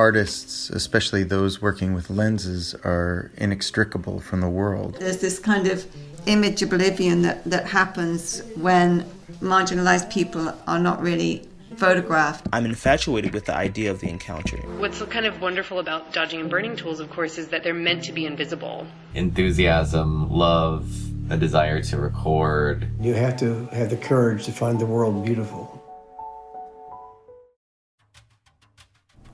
artists, especially those working with lenses, are inextricable from the world. There's this kind of image oblivion that, that happens when marginalized people are not really photographed. I'm infatuated with the idea of the encounter. What's kind of wonderful about dodging and burning tools, of course, is that they're meant to be invisible. Enthusiasm, love, a desire to record. You have to have the courage to find the world beautiful.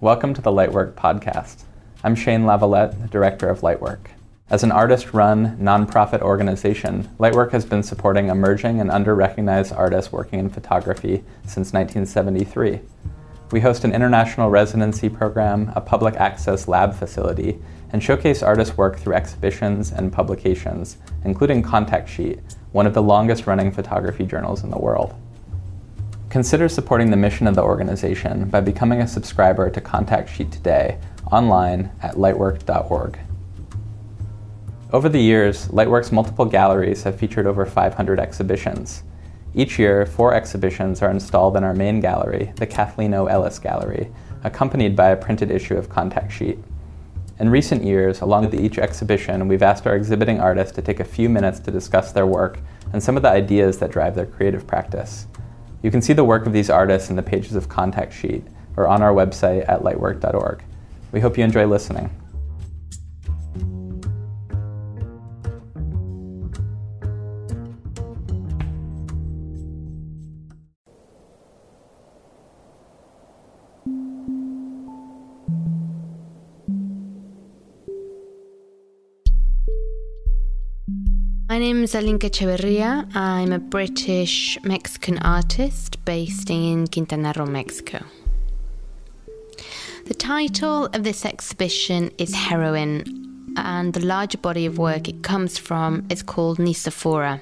Welcome to the Lightwork podcast. I'm Shane Lavalette, director of Lightwork. As an artist run, nonprofit organization, Lightwork has been supporting emerging and under recognized artists working in photography since 1973. We host an international residency program, a public access lab facility, and showcase artists' work through exhibitions and publications, including Contact Sheet, one of the longest running photography journals in the world. Consider supporting the mission of the organization by becoming a subscriber to Contact Sheet today online at lightwork.org. Over the years, Lightwork's multiple galleries have featured over 500 exhibitions. Each year, four exhibitions are installed in our main gallery, the Kathleen O. Ellis Gallery, accompanied by a printed issue of Contact Sheet. In recent years, along with each exhibition, we've asked our exhibiting artists to take a few minutes to discuss their work and some of the ideas that drive their creative practice. You can see the work of these artists in the pages of Contact Sheet or on our website at lightwork.org. We hope you enjoy listening. My name is Alinka Echeverria. I'm a British Mexican artist based in Quintana Roo, Mexico. The title of this exhibition is Heroine, and the larger body of work it comes from is called Nicephora.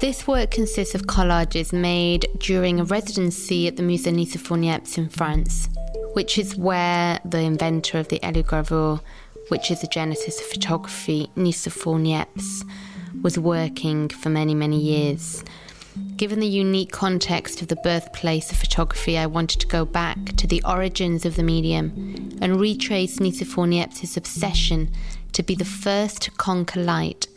This work consists of collages made during a residency at the Musée Nicephore Niepce in France, which is where the inventor of the heliogravure which is the genesis of photography, Nicephore Niepce, was working for many, many years. Given the unique context of the birthplace of photography, I wanted to go back to the origins of the medium and retrace Nicephore Niepce's obsession to be the first to conquer light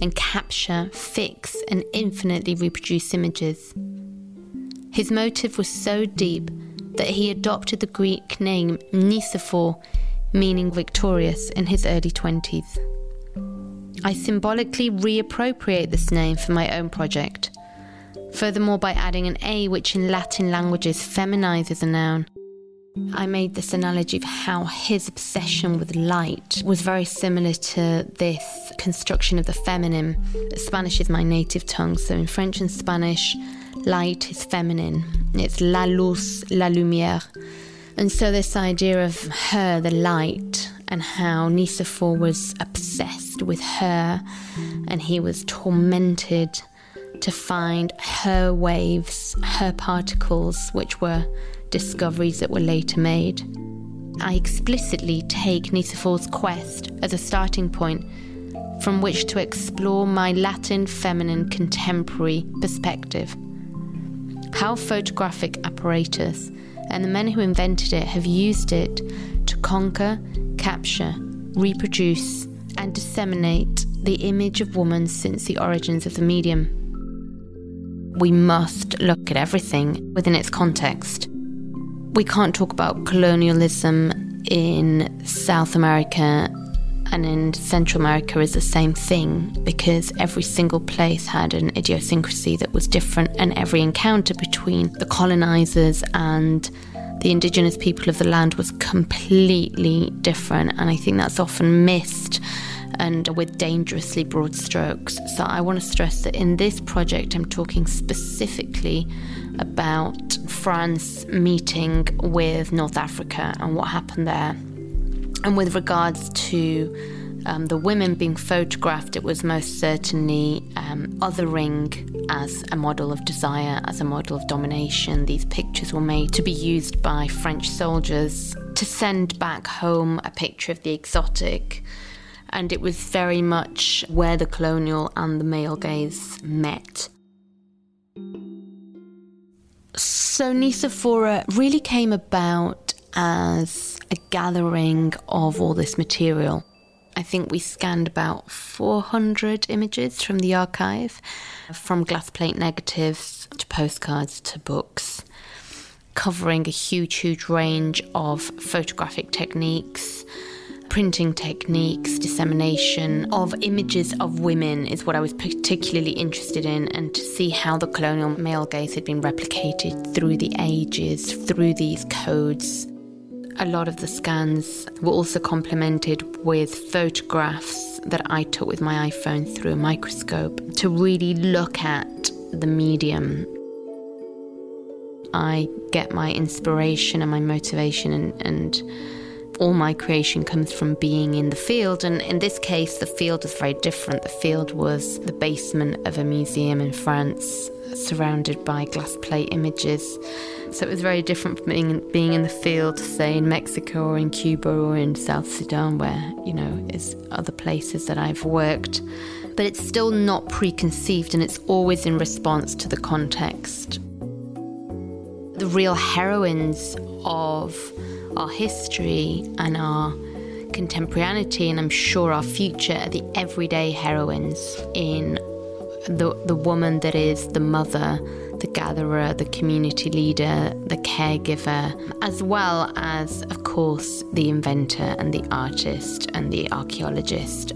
and capture, fix, and infinitely reproduce images. His motive was so deep that he adopted the Greek name Nicephore meaning victorious, in his early 20s. I symbolically reappropriate this name for my own project. Furthermore, by adding an A, which in Latin languages feminizes a noun, I made this analogy of how his obsession with light was very similar to this construction of the feminine. Spanish is my native tongue, so in French and Spanish, light is feminine. It's la luz, la lumière. And so, this idea of her, the light, and how Nicephore was obsessed with her and he was tormented to find her waves, her particles, which were discoveries that were later made. I explicitly take Nicephore's quest as a starting point from which to explore my Latin feminine contemporary perspective. How photographic apparatus and the men who invented it have used it to conquer, capture, reproduce, and disseminate the image of woman since the origins of the medium. We must look at everything within its context. We can't talk about colonialism in South America and in Central America is the same thing because every single place had an idiosyncrasy that was different, and every encounter between the colonizers and the indigenous people of the land was completely different. And I think that's often missed and with dangerously broad strokes. So I want to stress that in this project, I'm talking specifically about France meeting with North Africa and what happened there. And with regards to um, the women being photographed, it was most certainly um, othering as a model of desire, as a model of domination. These pictures were made to be used by French soldiers to send back home a picture of the exotic. And it was very much where the colonial and the male gaze met. So Nicephora really came about as a gathering of all this material. I think we scanned about 400 images from the archive, from glass plate negatives to postcards to books, covering a huge, huge range of photographic techniques, printing techniques, dissemination of images of women is what I was particularly interested in, and to see how the colonial male gaze had been replicated through the ages, through these codes. A lot of the scans were also complemented with photographs that I took with my iPhone through a microscope to really look at the medium. I get my inspiration and my motivation and, and all my creation comes from being in the field. And in this case, the field was very different. The field was the basement of a museum in France, surrounded by glass plate images. So it was very different from being, being in the field, say in Mexico or in Cuba or in South Sudan, where, you know, is other places that I've worked. But it's still not preconceived and it's always in response to the context. The real heroines of our history and our contemporaneity, and I'm sure our future are the everyday heroines in the, the woman that is the mother, the gatherer, the community leader, the caregiver, as well as, of course, the inventor and the artist and the archaeologist.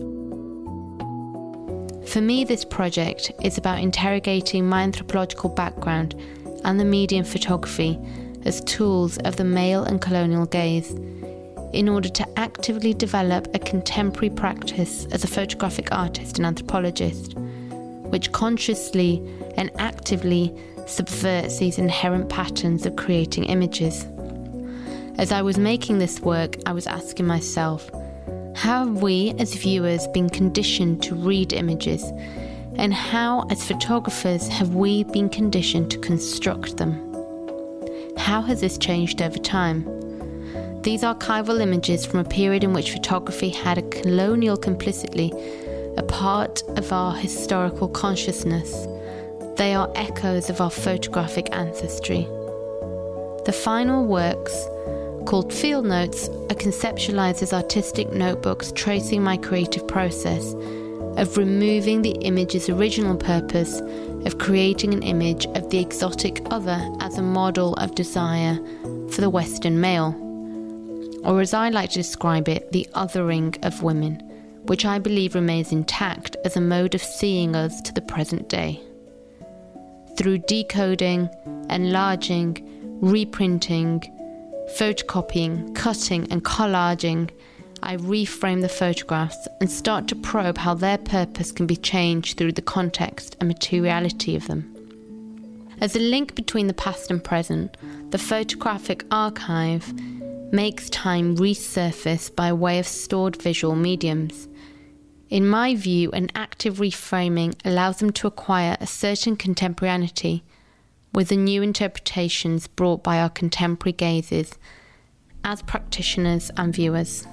For me, this project is about interrogating my anthropological background and the medium photography as tools of the male and colonial gaze in order to actively develop a contemporary practice as a photographic artist and anthropologist, which consciously and actively subverts these inherent patterns of creating images. As I was making this work, I was asking myself, how have we as viewers been conditioned to read images? And how, as photographers, have we been conditioned to construct them? How has this changed over time? These archival images from a period in which photography had a colonial complicity, a part of our historical consciousness. They are echoes of our photographic ancestry. The final works, called Field Notes, are conceptualized as artistic notebooks tracing my creative process of removing the image's original purpose of creating an image of the exotic other as a model of desire for the Western male. Or, as I like to describe it, the othering of women, which I believe remains intact as a mode of seeing us to the present day. Through decoding, enlarging, reprinting, photocopying, cutting, and collaging, I reframe the photographs and start to probe how their purpose can be changed through the context and materiality of them. As a link between the past and present, the photographic archive makes time resurface by way of stored visual mediums. In my view, an active reframing allows them to acquire a certain contemporaneity with the new interpretations brought by our contemporary gazes as practitioners and viewers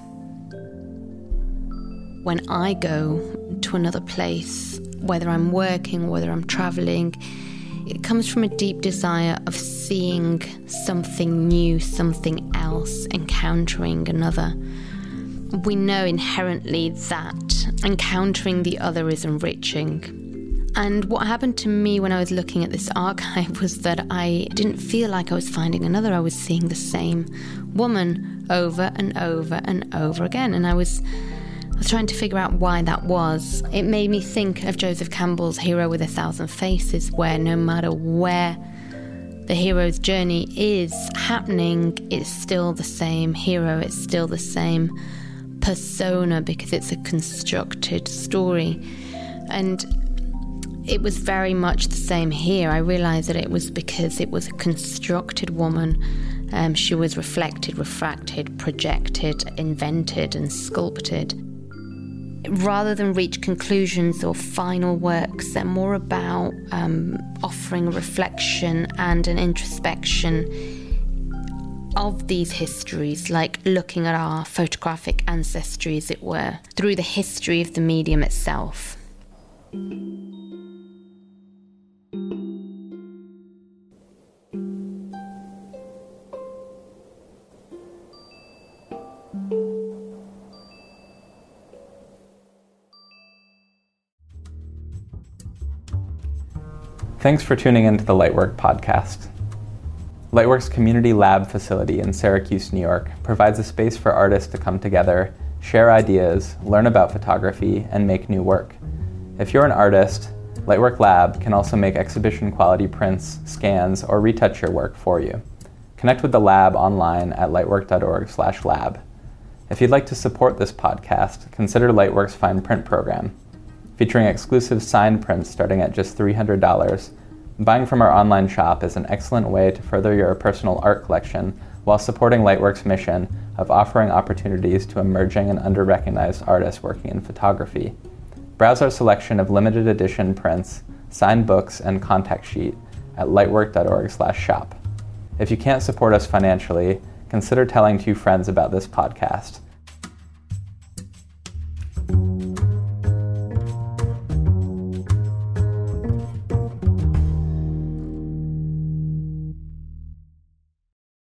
when I go to another place, whether I'm working, whether I'm traveling, it comes from a deep desire of seeing something new, something else, encountering another. We know inherently that encountering the other is enriching. And what happened to me when I was looking at this archive was that I didn't feel like I was finding another. I was seeing the same woman over and over and over again. And I was I was trying to figure out why that was. It made me think of Joseph Campbell's Hero with a Thousand Faces, where no matter where the hero's journey is happening, it's still the same hero, it's still the same persona because it's a constructed story. And it was very much the same here. I realized that it was because it was a constructed woman. Um, she was reflected, refracted, projected, invented, and sculpted rather than reach conclusions or final works, they're more about um, offering reflection and an introspection of these histories, like looking at our photographic ancestry, as it were, through the history of the medium itself. Thanks for tuning into the Lightwork podcast. Lightwork's community lab facility in Syracuse, New York provides a space for artists to come together, share ideas, learn about photography, and make new work. If you're an artist, Lightwork Lab can also make exhibition quality prints, scans, or retouch your work for you. Connect with the lab online at lightwork.org/lab. If you'd like to support this podcast, consider Lightwork's Fine Print program. Featuring exclusive signed prints starting at just $300, buying from our online shop is an excellent way to further your personal art collection while supporting Lightwork's mission of offering opportunities to emerging and under-recognized artists working in photography. Browse our selection of limited edition prints, signed books, and contact sheet at lightwork.org/shop. If you can't support us financially, consider telling two friends about this podcast.